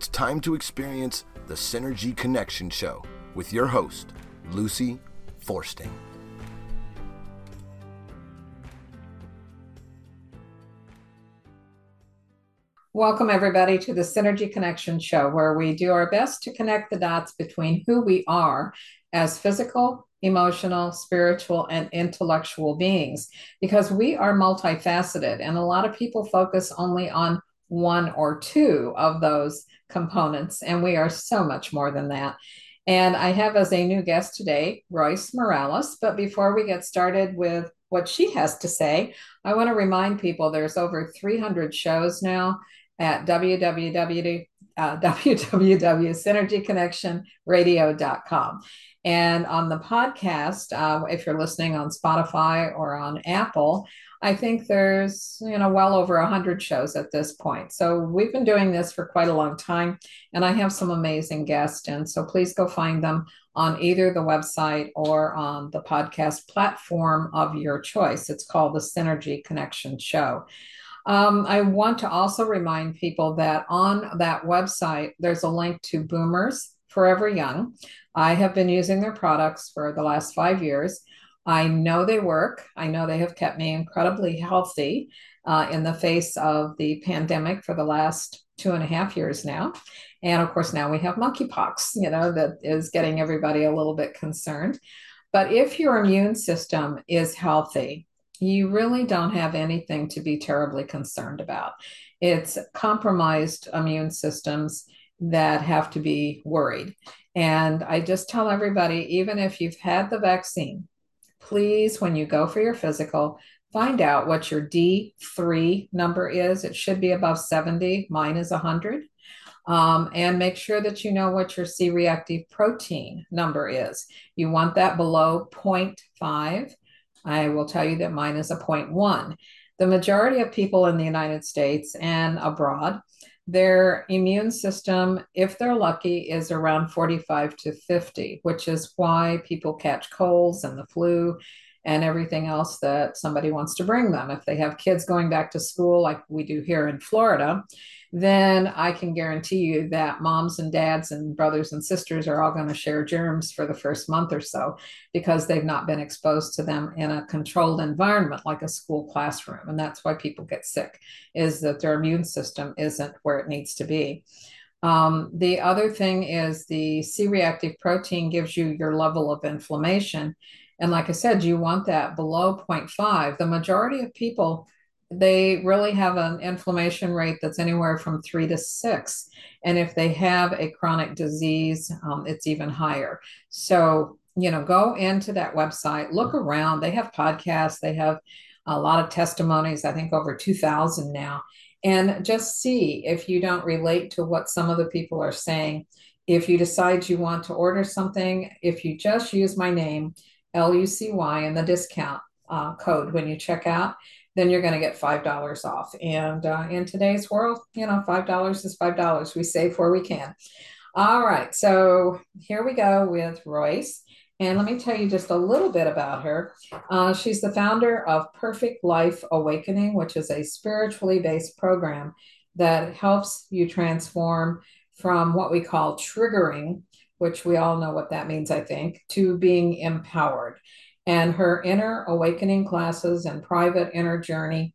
It's time to experience the Synergy Connection Show with your host, Lucy Forsting. Welcome, everybody, to the Synergy Connection Show, where we do our best to connect the dots between who we are as physical, emotional, spiritual, and intellectual beings, because we are multifaceted. And a lot of people focus only on one or two of those components, and we are so much more than that. And I have as a new guest today, Royce Morales. But before we get started with what she has to say, I want to remind people there's over 300 shows now at www, uh, www.synergyconnectionradio.com. And on the podcast, uh, if you're listening on Spotify or on Apple, I think there's, you know, well over 100 shows at this point. So we've been doing this for quite a long time, and I have some amazing guests. And so please go find them on either the website or on the podcast platform of your choice. It's called the Synergy Connection Show. Um, I want to also remind people that on that website, there's a link to Boomers Forever Young. I have been using their products for the last five years. I know they work. I know they have kept me incredibly healthy uh, in the face of the pandemic for the last two and a half years now. And of course, now we have monkeypox, you know, that is getting everybody a little bit concerned. But if your immune system is healthy, you really don't have anything to be terribly concerned about. It's compromised immune systems that have to be worried. And I just tell everybody, even if you've had the vaccine, please, when you go for your physical, find out what your D3 number is. It should be above 70. Mine is 100. Um, and make sure that you know what your C reactive protein number is. You want that below 0.5. I will tell you that mine is a 0.1. The majority of people in the United States and abroad their immune system, if they're lucky, is around 45 to 50, which is why people catch colds and the flu and everything else that somebody wants to bring them. If they have kids going back to school, like we do here in Florida, then I can guarantee you that moms and dads and brothers and sisters are all going to share germs for the first month or so because they've not been exposed to them in a controlled environment like a school classroom. And that's why people get sick, is that their immune system isn't where it needs to be. Um, the other thing is the C reactive protein gives you your level of inflammation. And like I said, you want that below 0.5. The majority of people they really have an inflammation rate that's anywhere from three to six. And if they have a chronic disease, um, it's even higher. So, you know, go into that website, look around. They have podcasts, they have a lot of testimonies, I think over 2,000 now. And just see if you don't relate to what some of the people are saying. If you decide you want to order something, if you just use my name, L U C Y, and the discount uh, code when you check out, then you're going to get $5 off. And uh, in today's world, you know, $5 is $5. We save where we can. All right. So here we go with Royce. And let me tell you just a little bit about her. Uh, she's the founder of Perfect Life Awakening, which is a spiritually based program that helps you transform from what we call triggering, which we all know what that means, I think, to being empowered and her inner awakening classes and private inner journey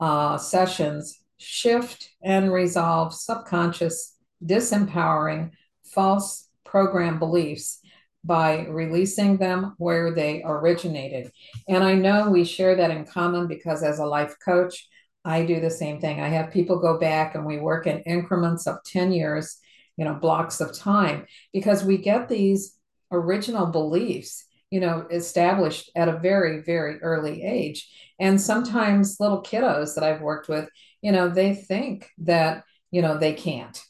uh, sessions shift and resolve subconscious, disempowering, false program beliefs by releasing them where they originated. And I know we share that in common because as a life coach, I do the same thing. I have people go back and we work in increments of 10 years, you know, blocks of time, because we get these original beliefs you know, established at a very, very early age. And sometimes little kiddos that I've worked with, you know, they think that, you know, they can't.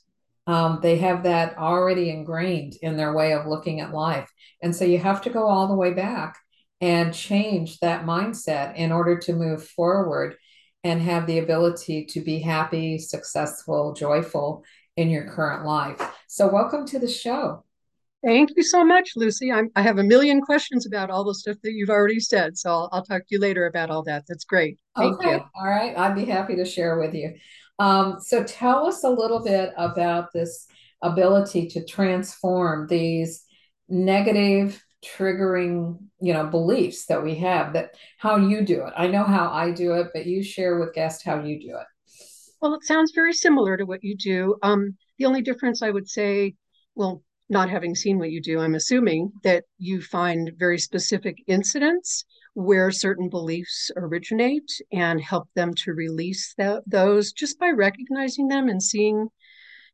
Um, they have that already ingrained in their way of looking at life. And so you have to go all the way back and change that mindset in order to move forward and have the ability to be happy, successful, joyful in your current life. So, welcome to the show. Thank you so much, Lucy. I'm, i have a million questions about all the stuff that you've already said. So I'll, I'll talk to you later about all that. That's great. Thank okay. you. All right. I'd be happy to share with you. Um, so tell us a little bit about this ability to transform these negative triggering you know beliefs that we have that how you do it i know how i do it but you share with guests how you do it well it sounds very similar to what you do um, the only difference i would say well not having seen what you do i'm assuming that you find very specific incidents where certain beliefs originate and help them to release th- those just by recognizing them and seeing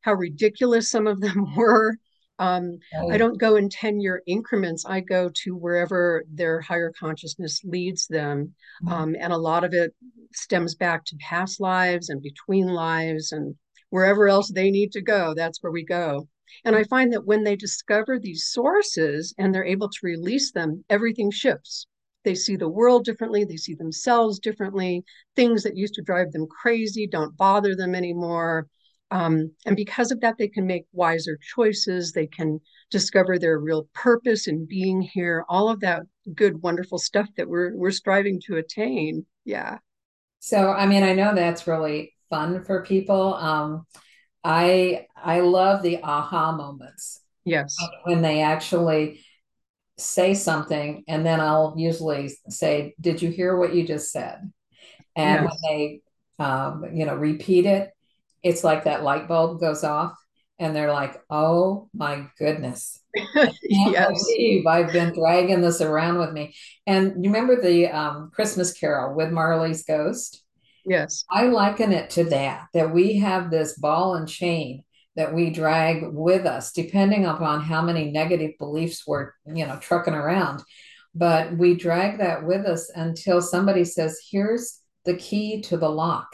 how ridiculous some of them were. Um, I don't go in 10 year increments. I go to wherever their higher consciousness leads them. Mm-hmm. Um, and a lot of it stems back to past lives and between lives and wherever else they need to go. That's where we go. And I find that when they discover these sources and they're able to release them, everything shifts. They see the world differently, they see themselves differently. Things that used to drive them crazy don't bother them anymore. Um, and because of that, they can make wiser choices. They can discover their real purpose in being here. All of that good, wonderful stuff that we're we're striving to attain. Yeah. So, I mean, I know that's really fun for people. Um, I I love the aha moments. Yes. When they actually say something, and then I'll usually say, "Did you hear what you just said?" And yes. when they, um, you know, repeat it, it's like that light bulb goes off and they're like, oh my goodness. I yes. believe I've been dragging this around with me. And you remember the um, Christmas Carol with Marley's Ghost? Yes. I liken it to that, that we have this ball and chain that we drag with us, depending upon how many negative beliefs we're, you know, trucking around. But we drag that with us until somebody says, here's the key to the lock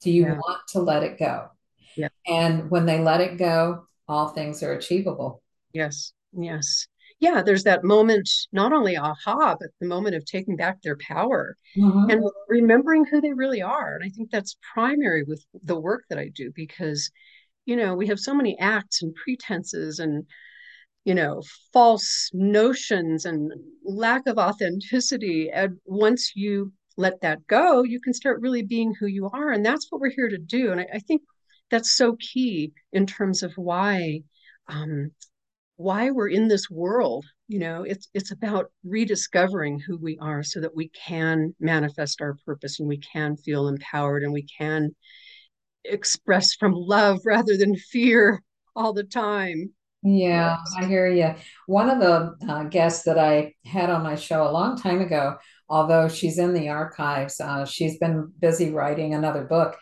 do you yeah. want to let it go? Yeah. And when they let it go, all things are achievable. Yes. Yes. Yeah, there's that moment, not only aha, but the moment of taking back their power mm-hmm. and remembering who they really are. And I think that's primary with the work that I do because, you know, we have so many acts and pretenses and, you know, false notions and lack of authenticity. And once you let that go, you can start really being who you are. And that's what we're here to do. And I, I think that's so key in terms of why um, why we're in this world. You know, it's it's about rediscovering who we are so that we can manifest our purpose and we can feel empowered and we can express from love rather than fear all the time. Yeah, I hear you. One of the uh, guests that I had on my show a long time ago although she's in the archives. Uh, she's been busy writing another book,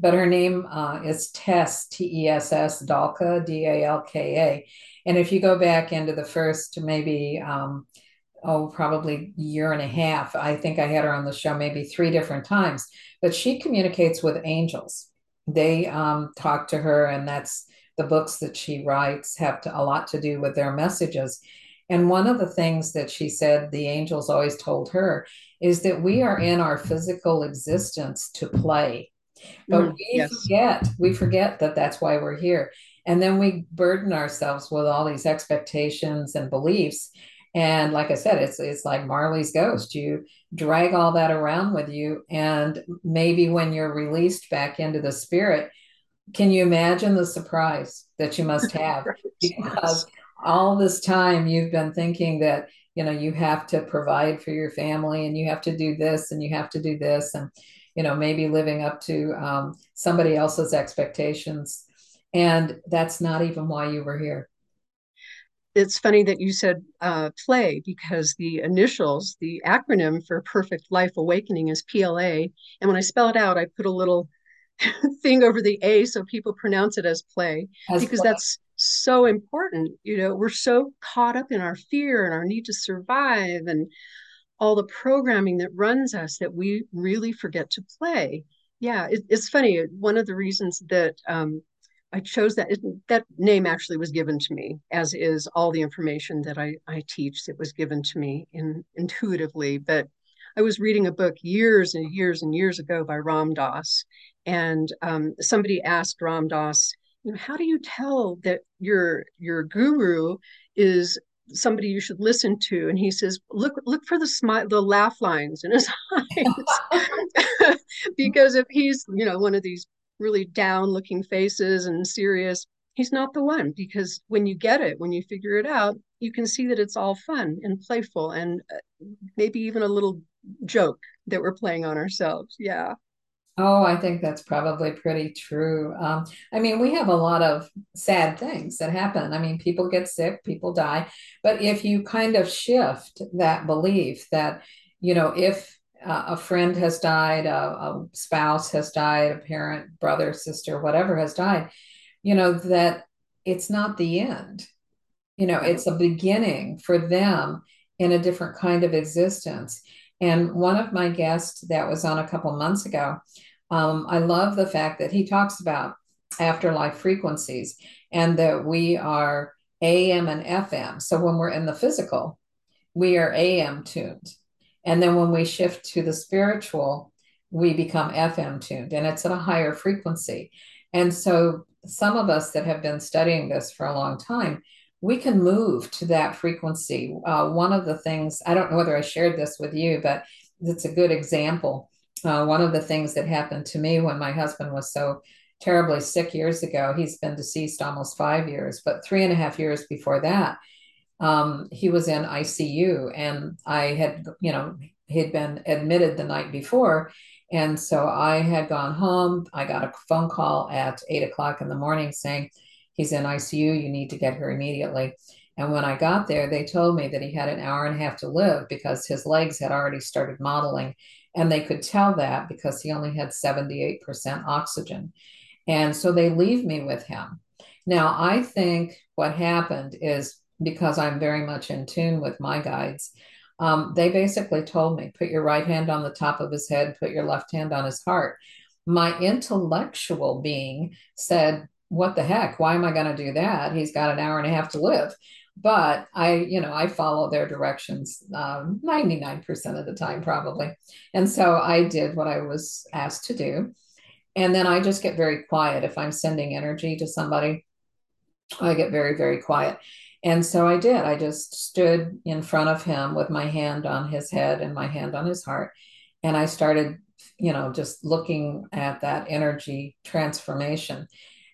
but her name uh, is Tess, T E S S, Dalka, D A L K A. And if you go back into the first maybe, um, oh, probably year and a half, I think I had her on the show maybe three different times, but she communicates with angels. They um, talk to her, and that's the books that she writes have to, a lot to do with their messages. And one of the things that she said the angels always told her is that we are in our physical existence to play. But mm, we yes. forget, we forget that that's why we're here. And then we burden ourselves with all these expectations and beliefs. And like I said, it's it's like Marley's ghost. You drag all that around with you. And maybe when you're released back into the spirit, can you imagine the surprise that you must have? because all this time you've been thinking that you know you have to provide for your family and you have to do this and you have to do this and you know maybe living up to um, somebody else's expectations and that's not even why you were here it's funny that you said uh, play because the initials the acronym for perfect life awakening is pla and when i spell it out i put a little thing over the a so people pronounce it as play as because play. that's so important. You know, we're so caught up in our fear and our need to survive and all the programming that runs us that we really forget to play. Yeah, it, it's funny. One of the reasons that um, I chose that that name actually was given to me, as is all the information that I, I teach. It was given to me in, intuitively. But I was reading a book years and years and years ago by Ram Dass, and um, somebody asked Ram Dass, you know, how do you tell that your your guru is somebody you should listen to and he says look look for the smile the laugh lines in his eyes because if he's you know one of these really down looking faces and serious, he's not the one because when you get it, when you figure it out, you can see that it's all fun and playful and uh, maybe even a little joke that we're playing on ourselves. Yeah. Oh, I think that's probably pretty true. Um, I mean, we have a lot of sad things that happen. I mean, people get sick, people die. But if you kind of shift that belief that, you know, if uh, a friend has died, a, a spouse has died, a parent, brother, sister, whatever has died, you know, that it's not the end. You know, it's a beginning for them in a different kind of existence. And one of my guests that was on a couple months ago, um, I love the fact that he talks about afterlife frequencies and that we are AM and FM. So when we're in the physical, we are AM tuned. And then when we shift to the spiritual, we become FM tuned and it's at a higher frequency. And so some of us that have been studying this for a long time, we can move to that frequency. Uh, one of the things, I don't know whether I shared this with you, but it's a good example. Uh, one of the things that happened to me when my husband was so terribly sick years ago, he's been deceased almost five years, but three and a half years before that, um, he was in ICU and I had, you know, he'd been admitted the night before. And so I had gone home. I got a phone call at eight o'clock in the morning saying, he's in ICU. You need to get here immediately. And when I got there, they told me that he had an hour and a half to live because his legs had already started mottling. And they could tell that because he only had 78% oxygen. And so they leave me with him. Now, I think what happened is because I'm very much in tune with my guides, um, they basically told me, put your right hand on the top of his head, put your left hand on his heart. My intellectual being said, what the heck? Why am I going to do that? He's got an hour and a half to live. But I, you know, I follow their directions um, 99% of the time, probably. And so I did what I was asked to do. And then I just get very quiet. If I'm sending energy to somebody, I get very, very quiet. And so I did. I just stood in front of him with my hand on his head and my hand on his heart. And I started, you know, just looking at that energy transformation.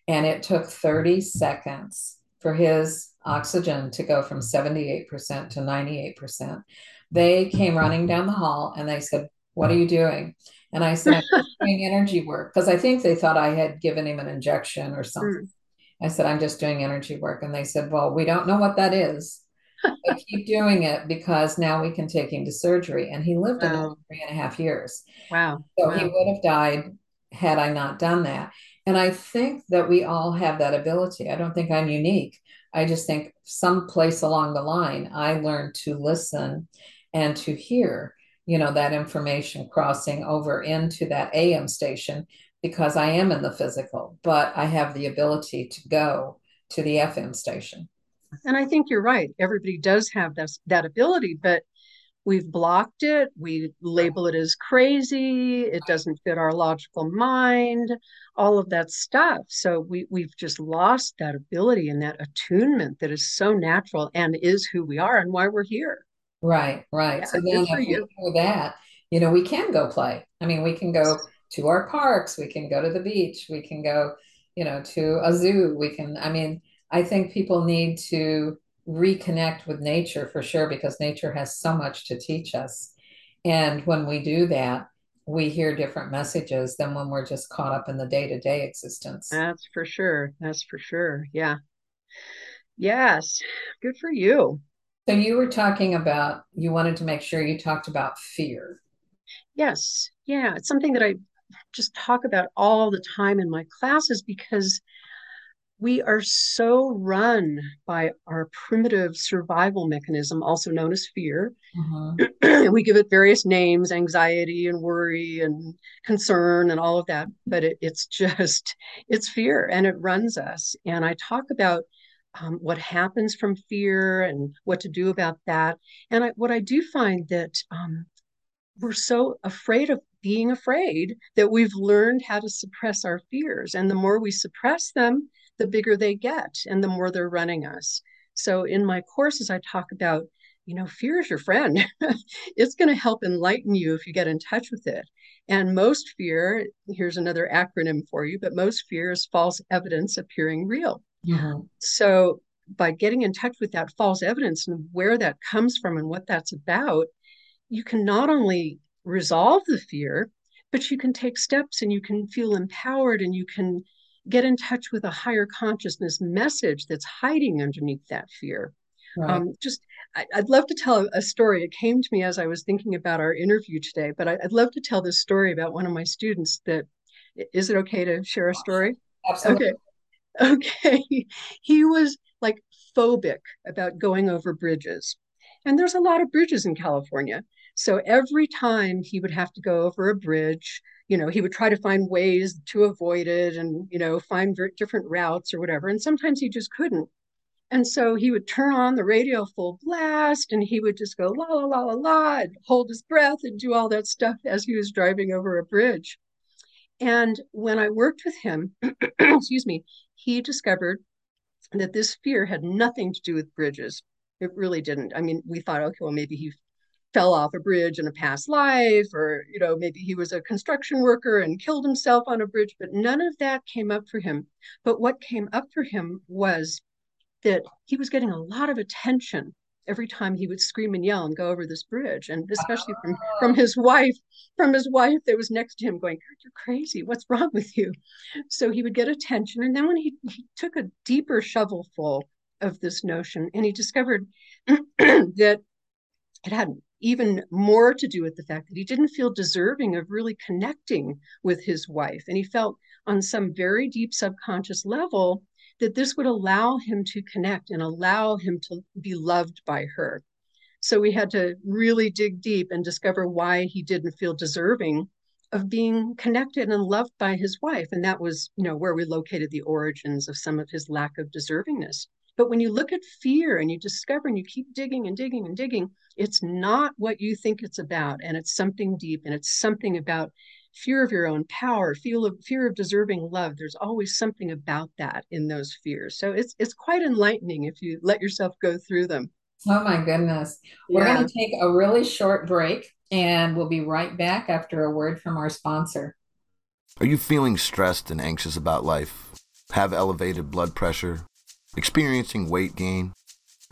And it took 30 seconds for his oxygen to go from 78% to 98%. They came running down the hall and they said, What are you doing? And I said, I'm doing energy work because I think they thought I had given him an injection or something. Mm. I said, I'm just doing energy work. And they said, Well, we don't know what that is. but keep doing it because now we can take him to surgery. And he lived wow. another three and a half years. Wow. So wow. he would have died had I not done that. And I think that we all have that ability. I don't think I'm unique. I just think someplace along the line, I learned to listen and to hear, you know, that information crossing over into that AM station because I am in the physical, but I have the ability to go to the FM station. And I think you're right. Everybody does have that, that ability, but we've blocked it. We label it as crazy. It doesn't fit our logical mind, all of that stuff. So we, we've just lost that ability and that attunement that is so natural and is who we are and why we're here. Right, right. Yeah, so then you. we that, you know, we can go play. I mean, we can go to our parks we can go to the beach we can go you know to a zoo we can i mean i think people need to reconnect with nature for sure because nature has so much to teach us. And when we do that we hear different messages than when we're just caught up in the day-to-day existence. That's for sure. That's for sure. Yeah. Yes. Good for you. So you were talking about you wanted to make sure you talked about fear. Yes. Yeah. It's something that i just talk about all the time in my classes because we are so run by our primitive survival mechanism, also known as fear. Mm-hmm. we give it various names anxiety and worry and concern and all of that, but it, it's just, it's fear and it runs us. And I talk about um, what happens from fear and what to do about that. And I, what I do find that um, we're so afraid of being afraid that we've learned how to suppress our fears. And the more we suppress them, the bigger they get and the more they're running us. So in my courses, I talk about you know, fear is your friend. it's going to help enlighten you if you get in touch with it. And most fear, here's another acronym for you, but most fear is false evidence appearing real. Mm-hmm. So by getting in touch with that false evidence and where that comes from and what that's about, you can not only resolve the fear, but you can take steps and you can feel empowered and you can get in touch with a higher consciousness message that's hiding underneath that fear. Right. Um, just, I, would love to tell a story. It came to me as I was thinking about our interview today, but I, would love to tell this story about one of my students. That is it okay to share a story? Absolutely. Okay. Okay. He was like phobic about going over bridges. And there's a lot of bridges in California. So every time he would have to go over a bridge, you know, he would try to find ways to avoid it and, you know, find different routes or whatever. And sometimes he just couldn't. And so he would turn on the radio full blast and he would just go la la la la la and hold his breath and do all that stuff as he was driving over a bridge. And when I worked with him, excuse me, he discovered that this fear had nothing to do with bridges. It really didn't. I mean, we thought, okay, well, maybe he fell off a bridge in a past life or you know maybe he was a construction worker and killed himself on a bridge but none of that came up for him. But what came up for him was that he was getting a lot of attention every time he would scream and yell and go over this bridge and especially from from ah. his wife from his wife that was next to him going you're crazy. What's wrong with you? So he would get attention and then when he, he took a deeper shovelful of this notion and he discovered that it had even more to do with the fact that he didn't feel deserving of really connecting with his wife. And he felt on some very deep subconscious level that this would allow him to connect and allow him to be loved by her. So we had to really dig deep and discover why he didn't feel deserving of being connected and loved by his wife. And that was, you know, where we located the origins of some of his lack of deservingness. But when you look at fear and you discover and you keep digging and digging and digging, it's not what you think it's about. And it's something deep and it's something about fear of your own power, feel of fear of deserving love. There's always something about that in those fears. So it's it's quite enlightening if you let yourself go through them. Oh my goodness. We're yeah. going to take a really short break and we'll be right back after a word from our sponsor. Are you feeling stressed and anxious about life? Have elevated blood pressure? Experiencing weight gain,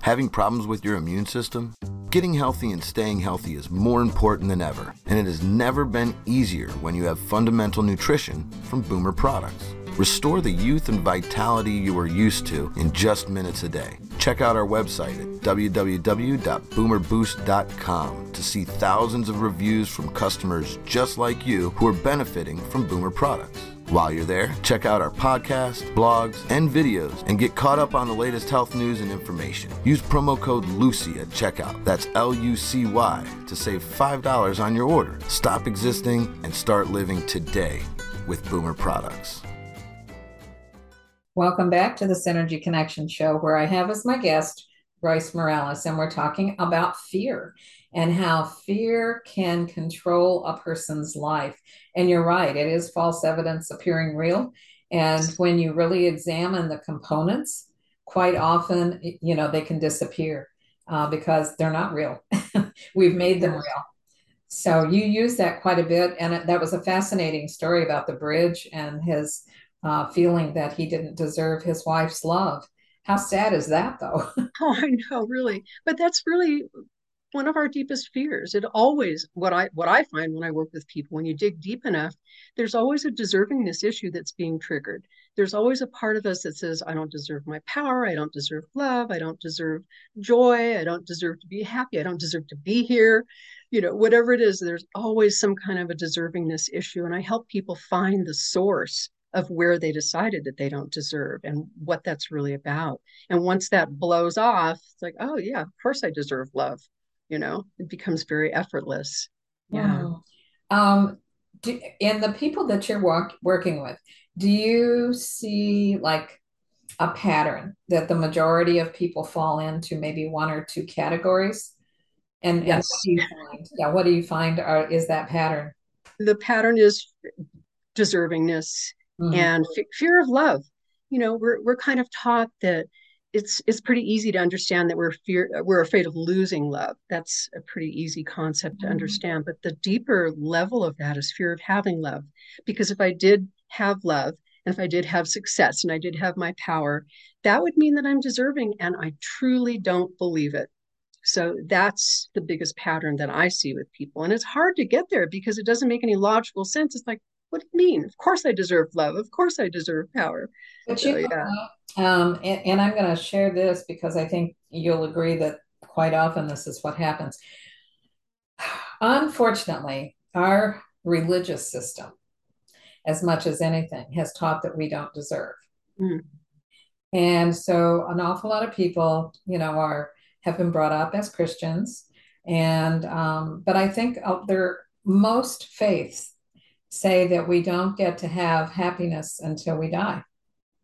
having problems with your immune system, getting healthy and staying healthy is more important than ever, and it has never been easier when you have fundamental nutrition from Boomer products. Restore the youth and vitality you are used to in just minutes a day. Check out our website at www.boomerboost.com to see thousands of reviews from customers just like you who are benefiting from Boomer products. While you're there, check out our podcast, blogs, and videos and get caught up on the latest health news and information. Use promo code LUCY at checkout. That's L U C Y to save $5 on your order. Stop existing and start living today with Boomer products. Welcome back to the Synergy Connection Show, where I have as my guest Royce Morales, and we're talking about fear and how fear can control a person's life. And you're right, it is false evidence appearing real. And when you really examine the components, quite often, you know, they can disappear uh, because they're not real. We've made them real. So you use that quite a bit. And that was a fascinating story about the bridge and his uh, feeling that he didn't deserve his wife's love. How sad is that, though? oh, I know, really. But that's really one of our deepest fears. It always what I what I find when I work with people, when you dig deep enough, there's always a deservingness issue that's being triggered. There's always a part of us that says, I don't deserve my power, I don't deserve love, I don't deserve joy, I don't deserve to be happy, I don't deserve to be here. You know, whatever it is, there's always some kind of a deservingness issue. And I help people find the source of where they decided that they don't deserve and what that's really about. And once that blows off, it's like, oh, yeah, of course I deserve love. You know, it becomes very effortless. Yeah. Wow. Um, do, and the people that you're walk, working with, do you see like a pattern that the majority of people fall into maybe one or two categories? And, yes. and what do you find? Yeah, what do you find are, is that pattern? The pattern is deservingness mm-hmm. and f- fear of love. You know, we're we're kind of taught that it's it's pretty easy to understand that we're fear we're afraid of losing love. That's a pretty easy concept to mm-hmm. understand. But the deeper level of that is fear of having love. Because if I did have love, and if I did have success and I did have my power, that would mean that I'm deserving, and I truly don't believe it. So that's the biggest pattern that I see with people. And it's hard to get there because it doesn't make any logical sense. It's like, what do you mean? Of course I deserve love. Of course I deserve power. But so, you yeah. Um, and, and I'm going to share this because I think you'll agree that quite often this is what happens. Unfortunately, our religious system, as much as anything, has taught that we don't deserve. Mm. And so an awful lot of people, you know, are have been brought up as Christians. And um, but I think uh, there most faiths say that we don't get to have happiness until we die.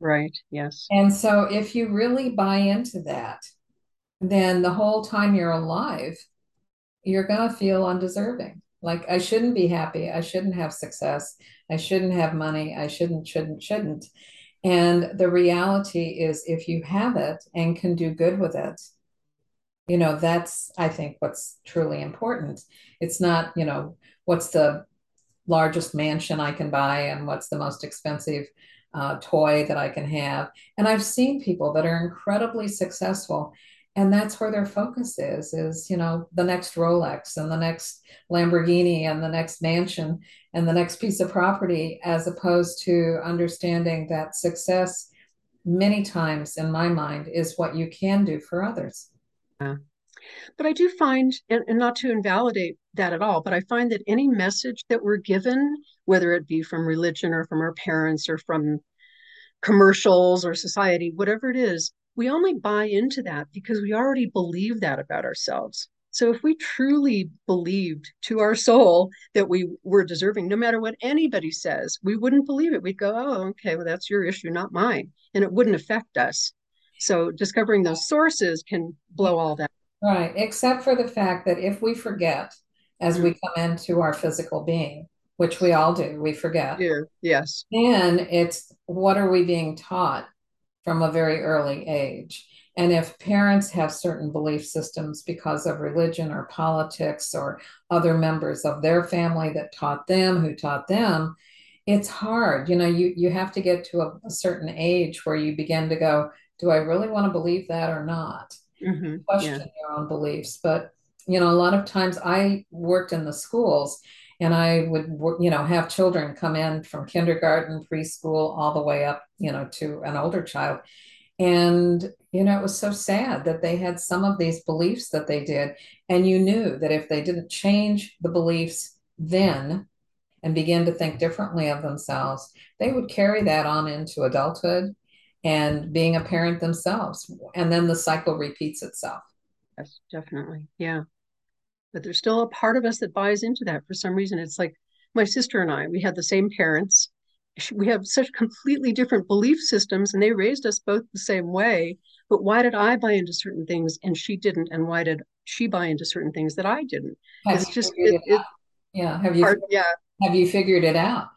Right. Yes. And so if you really buy into that, then the whole time you're alive, you're going to feel undeserving. Like I shouldn't be happy. I shouldn't have success. I shouldn't have money. I shouldn't, shouldn't, shouldn't. And the reality is, if you have it and can do good with it, you know, that's, I think, what's truly important. It's not, you know, what's the largest mansion I can buy and what's the most expensive uh, toy that I can have. And I've seen people that are incredibly successful and that's where their focus is is you know the next rolex and the next lamborghini and the next mansion and the next piece of property as opposed to understanding that success many times in my mind is what you can do for others yeah. But I do find, and, and, not to invalidate that at all, but I find that any message that we're given, whether it be from religion or from our parents or from commercials or society, whatever it is, we only buy into that because we already believe that about ourselves. So if we truly believed to our soul that we were deserving, no matter what anybody says, we wouldn't believe it. We'd go, oh, okay, well, that's your issue, not mine. And it wouldn't affect us. So discovering those sources can blow all that. Right. Except for the fact that if we forget as we mm-hmm. come into our physical being, which we all do, we forget. Yeah. Yes. And it's what are we being taught from a very early age? And if parents have certain belief systems because of religion or politics or other members of their family that taught them, who taught them, it's hard. You know, you, you have to get to a, a certain age where you begin to go, do I really want to believe that or not? Mm-hmm. Question yeah. your own beliefs. But, you know, a lot of times I worked in the schools and I would, you know, have children come in from kindergarten, preschool, all the way up, you know, to an older child. And, you know, it was so sad that they had some of these beliefs that they did. And you knew that if they didn't change the beliefs then and begin to think differently of themselves, they would carry that on into adulthood and being a parent themselves. And then the cycle repeats itself. Yes, definitely. Yeah. But there's still a part of us that buys into that for some reason. It's like my sister and I, we had the same parents. We have such completely different belief systems, and they raised us both the same way. But why did I buy into certain things and she didn't? And why did she buy into certain things that I didn't? Have it's just, it, it, yeah. Have you, hard, yeah. Have you figured it out?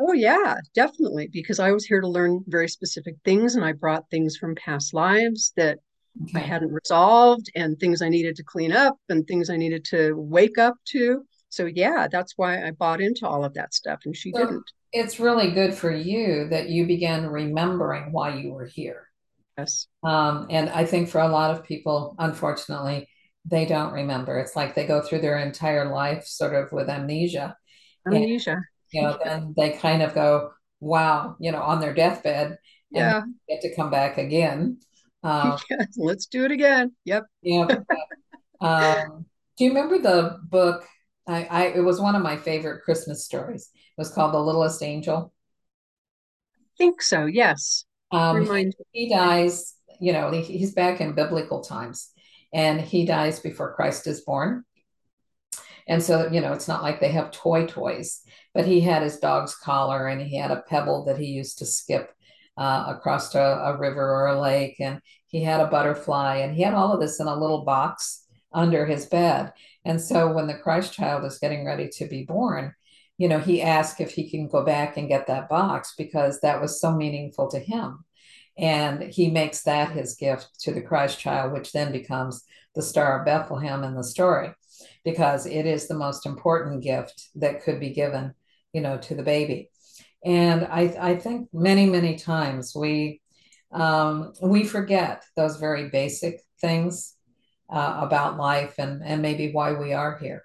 Oh, yeah, definitely. Because I was here to learn very specific things, and I brought things from past lives that okay. I hadn't resolved, and things I needed to clean up, and things I needed to wake up to. So, yeah, that's why I bought into all of that stuff, and she so didn't. It's really good for you that you began remembering why you were here. Yes. Um, and I think for a lot of people, unfortunately, they don't remember. It's like they go through their entire life sort of with amnesia. Amnesia. And, you know, then they kind of go, wow, you know, on their deathbed yeah. get to come back again. Um, yes, let's do it again. Yep. Yeah. um, do you remember the book? I, I it was one of my favorite Christmas stories. It was called The Littlest Angel. I think so. Yes. Um, Remind he, he dies. You know, he, he's back in biblical times, and he dies before Christ is born. And so, you know, it's not like they have toy toys, but he had his dog's collar and he had a pebble that he used to skip uh, across a, a river or a lake. And he had a butterfly and he had all of this in a little box under his bed. And so when the Christ child is getting ready to be born, you know, he asked if he can go back and get that box because that was so meaningful to him. And he makes that his gift to the Christ child, which then becomes the Star of Bethlehem in the story, because it is the most important gift that could be given, you know, to the baby. And I, I think many, many times we um, we forget those very basic things uh, about life and and maybe why we are here.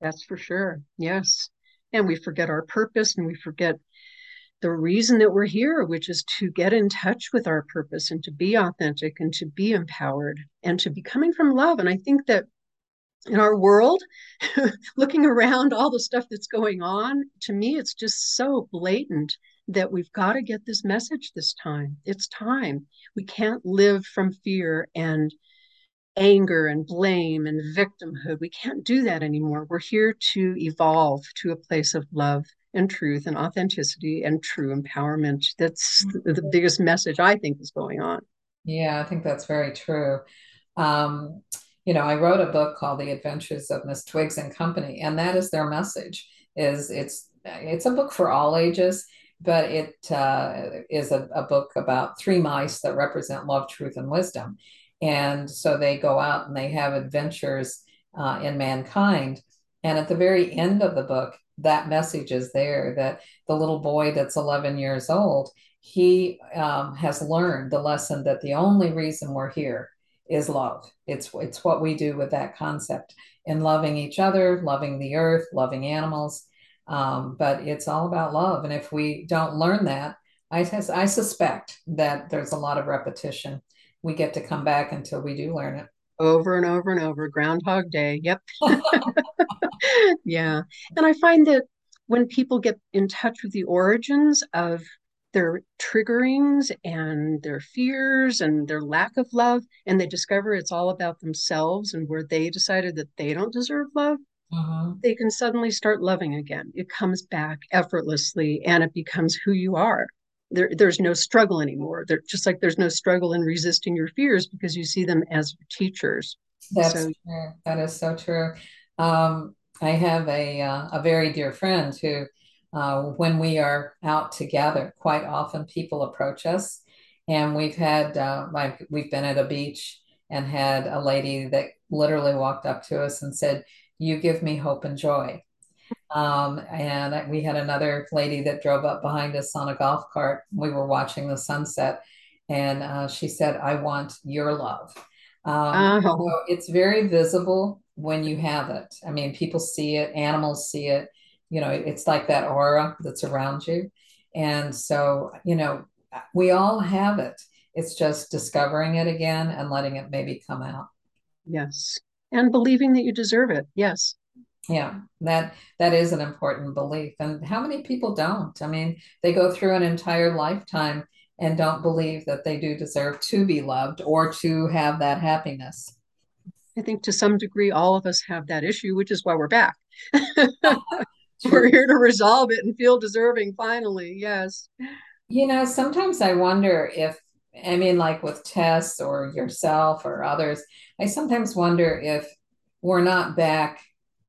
That's for sure. Yes, and we forget our purpose, and we forget the reason that we're here, which is to get in touch with our purpose and to be authentic and to be empowered and to be coming from love. And I think that in our world, looking around all the stuff that's going on, to me, it's just so blatant that we've got to get this message this time. It's time. We can't live from fear and anger and blame and victimhood. We can't do that anymore. We're here to evolve to a place of love and truth and authenticity and true empowerment. That's the, the biggest message I think is going on. Yeah, I think that's very true. Um, you know, I wrote a book called The Adventures of Miss Twiggs and Company, and that is their message. Is it's it's a book for all ages, but it uh, is a, a book about three mice that represent love, truth, and wisdom. And so they go out and they have adventures uh, in mankind. And at the very end of the book, that message is there that the little boy that's 11 years old he um, has learned the lesson that the only reason we're here is love. It's it's what we do with that concept in loving each other loving the earth loving animals. Um, but it's all about love. And if we don't learn that I, I suspect that there's a lot of repetition. We get to come back until we do learn it. Over and over and over. Groundhog day. Yep. Yeah. And I find that when people get in touch with the origins of their triggerings and their fears and their lack of love, and they discover it's all about themselves and where they decided that they don't deserve love, uh-huh. they can suddenly start loving again. It comes back effortlessly and it becomes who you are. There, there's no struggle anymore. There, just like there's no struggle in resisting your fears because you see them as teachers. That's so, true. That is so true. Um, I have a uh, a very dear friend who, uh, when we are out together, quite often people approach us, and we've had uh, like we've been at a beach and had a lady that literally walked up to us and said, "You give me hope and joy." Um, and we had another lady that drove up behind us on a golf cart. We were watching the sunset, and uh, she said, "I want your love." Um, oh. so it's very visible when you have it. I mean, people see it, animals see it. You know, it's like that aura that's around you. And so, you know, we all have it. It's just discovering it again and letting it maybe come out. Yes. And believing that you deserve it. Yes. Yeah, that that is an important belief. And how many people don't? I mean, they go through an entire lifetime and don't believe that they do deserve to be loved or to have that happiness. I think to some degree, all of us have that issue, which is why we're back. we're here to resolve it and feel deserving finally. Yes. You know, sometimes I wonder if, I mean, like with Tess or yourself or others, I sometimes wonder if we're not back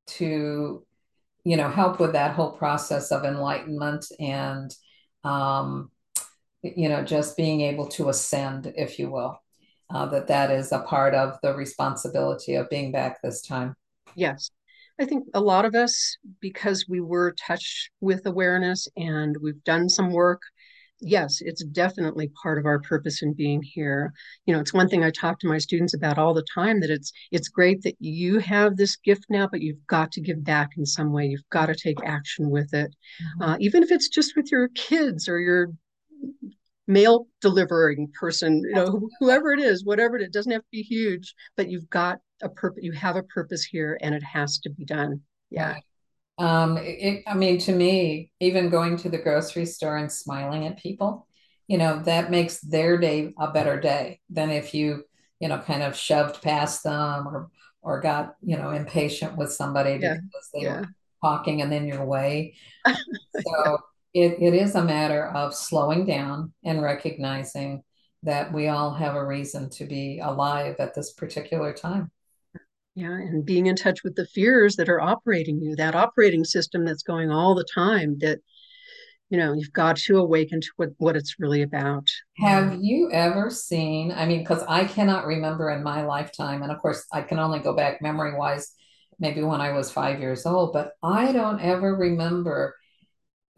to, you know, help with that whole process of enlightenment and, um, you know, just being able to ascend, if you will uh, that that is a part of the responsibility of being back this time. Yes. I think a lot of us, because we were touched with awareness and we've done some work, yes, it's definitely part of our purpose in being here. You know, it's one thing I talk to my students about all the time that it's it's great that you have this gift now, but you've got to give back in some way. You've got to take action with it, mm-hmm. uh, even if it's just with your kids or your mail delivering person, you know, whoever it is, whatever it is, doesn't have to be huge, but you've got a purpose, you have a purpose here and it has to be done. Yeah. Um, it, I mean, to me, even going to the grocery store and smiling at people, you know, that makes their day a better day than if you, you know, kind of shoved past them or, or got, you know, impatient with somebody yeah. because they yeah. were talking and then your way. so it, it is a matter of slowing down and recognizing that we all have a reason to be alive at this particular time. Yeah, and being in touch with the fears that are operating you, that operating system that's going all the time that you know, you've got to awaken to what, what it's really about. Have you ever seen, I mean, because I cannot remember in my lifetime, and of course, I can only go back memory wise, maybe when I was five years old, but I don't ever remember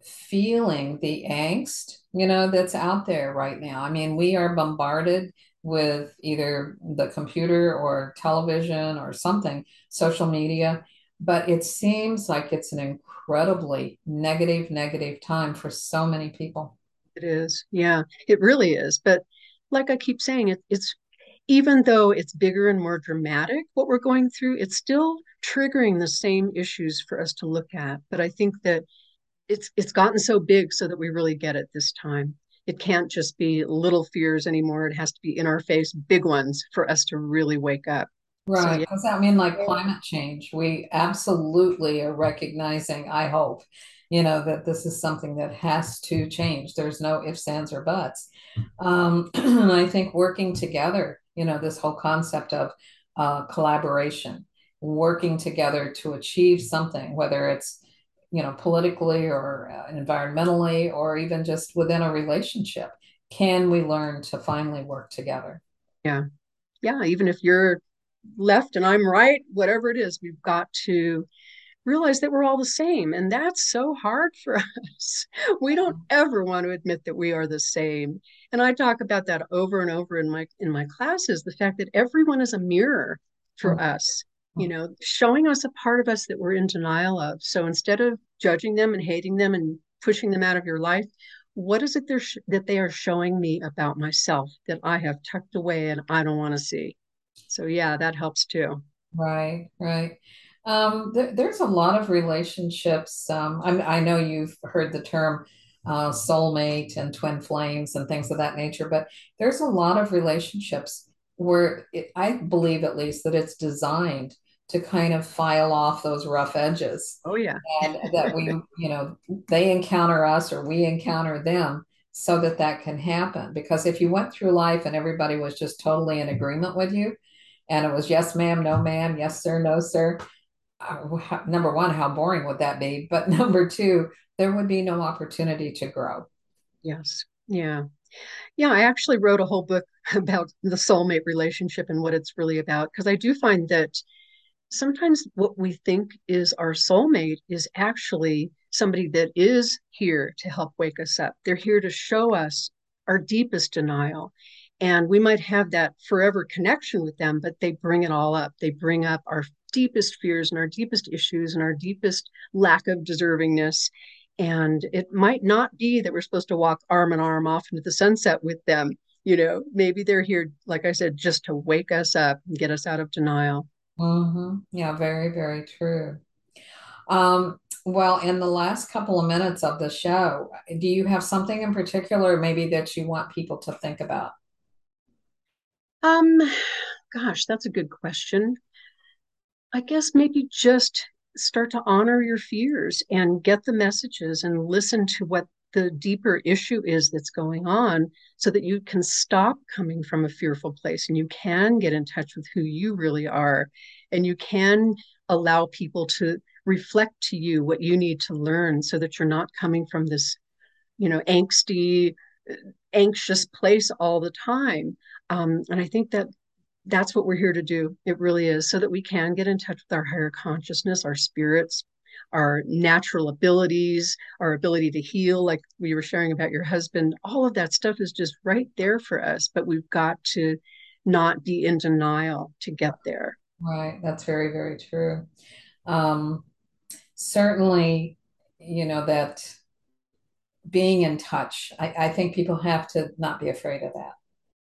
feeling the angst, you know, that's out there right now. I mean, we are bombarded with either the computer or television or something, social media, but it seems like it's an incredibly negative, negative time for so many people. It is. Yeah, it really is. But like I keep saying, it, it's even though it's bigger and more dramatic what we're going through, it's still triggering the same issues for us to look at. But I think that it's it's gotten so big so that we really get it this time. It can't just be little fears anymore. It has to be in our face, big ones for us to really wake up. Right. So, Does that mean like climate change? We absolutely are recognizing, I hope, you know, that this is something that has to change. There's no ifs, ands, or buts. Um, and I think working together, you know, this whole concept of uh, collaboration, working together to achieve something, whether it's you know, politically or uh, environmentally or even just within a relationship? Can we learn to finally work together? Yeah. Yeah. Even if you're left and I'm right, whatever it is, we've got to realize that we're all the same. And that's so hard for us. We don't ever want to admit that we are the same. And I talk about that over and over in my in my classes, the fact that everyone is a mirror for mm-hmm. us you know, showing us a part of us that we're in denial of. So instead of judging them and hating them and pushing them out of your life, what is it they're sh- that they are showing me about myself that I have tucked away and I don't want to see? So yeah, that helps too. Right, right. Um, th- there's a lot of relationships. Um, I know you've heard the term uh, soulmate and twin flames and things of that nature, but there's a lot of relationships where it, I believe at least that it's designed to kind of file off those rough edges. Oh yeah. and that we, you know, they encounter us or we encounter them so that that can happen. Because if you went through life and everybody was just totally in agreement with you and it was yes ma'am, no ma'am, yes sir, no sir, uh, number one, how boring would that be? But number two, there would be no opportunity to grow. Yes. Yeah. Yeah, I actually wrote a whole book about the soulmate relationship and what it's really about because I do find that sometimes what we think is our soulmate is actually somebody that is here to help wake us up. They're here to show us our deepest denial. And we might have that forever connection with them, but they bring it all up. They bring up our deepest fears and our deepest issues and our deepest lack of deservingness. And it might not be that we're supposed to walk arm in arm off into the sunset with them. You know, maybe they're here, like I said, just to wake us up and get us out of denial. Mm-hmm. Yeah, very, very true. Um, well, in the last couple of minutes of the show, do you have something in particular maybe that you want people to think about? Um, gosh, that's a good question. I guess maybe just start to honor your fears and get the messages and listen to what the deeper issue is that's going on so that you can stop coming from a fearful place and you can get in touch with who you really are. And you can allow people to reflect to you what you need to learn so that you're not coming from this you know angsty anxious place all the time. Um, and i think that that's what we're here to do. It really is so that we can get in touch with our higher consciousness our spirits our natural abilities, our ability to heal, like we were sharing about your husband, all of that stuff is just right there for us. But we've got to not be in denial to get there. Right. That's very, very true. Um, certainly, you know, that being in touch, I, I think people have to not be afraid of that.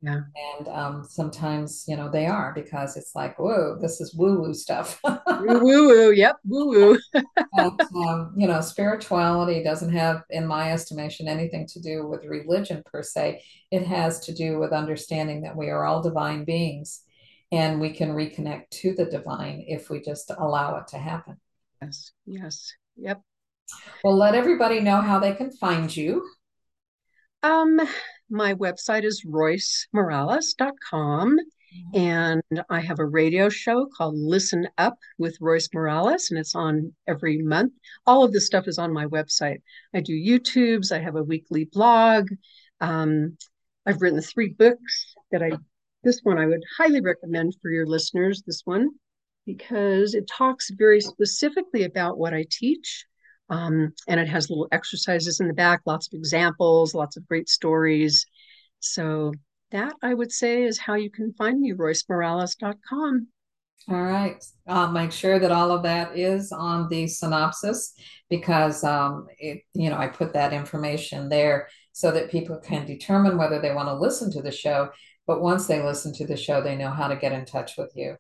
Yeah. And um, sometimes, you know, they are because it's like, whoa, this is woo woo stuff. woo woo. Yep. Woo woo. um, you know, spirituality doesn't have, in my estimation, anything to do with religion per se. It has to do with understanding that we are all divine beings and we can reconnect to the divine if we just allow it to happen. Yes. Yes. Yep. Well, let everybody know how they can find you. Um, my website is roycemorales.com. And I have a radio show called Listen Up with Royce Morales, and it's on every month. All of this stuff is on my website. I do YouTubes, I have a weekly blog. Um, I've written three books that I, this one I would highly recommend for your listeners, this one, because it talks very specifically about what I teach. Um, and it has little exercises in the back, lots of examples, lots of great stories. So that I would say is how you can find me, roycemorales.com. All right. I'll make sure that all of that is on the synopsis because um, it, you know, I put that information there so that people can determine whether they want to listen to the show. But once they listen to the show, they know how to get in touch with you.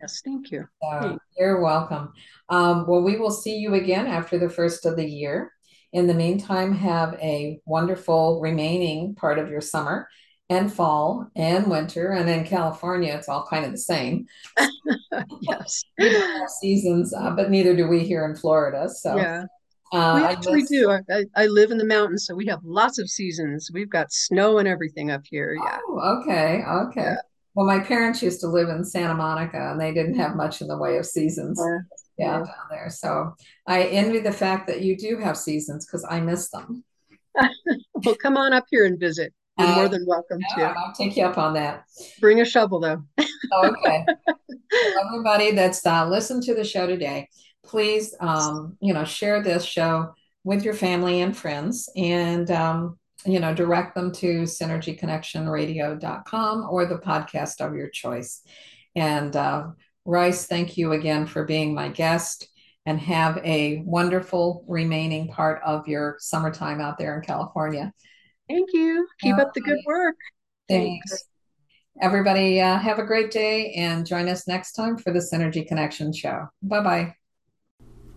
Yes, thank you. So you're welcome. Um, well, we will see you again after the first of the year. In the meantime, have a wonderful remaining part of your summer and fall and winter. And in California, it's all kind of the same. yes. seasons, uh, but neither do we here in Florida. So, yeah. Uh, we actually do. I, I, live in the mountains, so we have lots of seasons. We've got snow and everything up here. Yeah. Oh, okay. Okay. Yeah. Well, my parents used to live in Santa Monica and they didn't have much in the way of seasons. Yeah, yeah down there. So I envy the fact that you do have seasons because I miss them. well, come on up here and visit. You're uh, more than welcome to. I'll take you up on that. Bring a shovel, though. okay. Everybody that's uh, listened to the show today, please, um, you know, share this show with your family and friends, and um, you know, direct them to synergyconnectionradio.com or the podcast of your choice. And uh, Royce, thank you again for being my guest and have a wonderful remaining part of your summertime out there in California. Thank you. Keep up the good work. Thanks. Thanks. Everybody, uh, have a great day and join us next time for the Synergy Connection Show. Bye bye.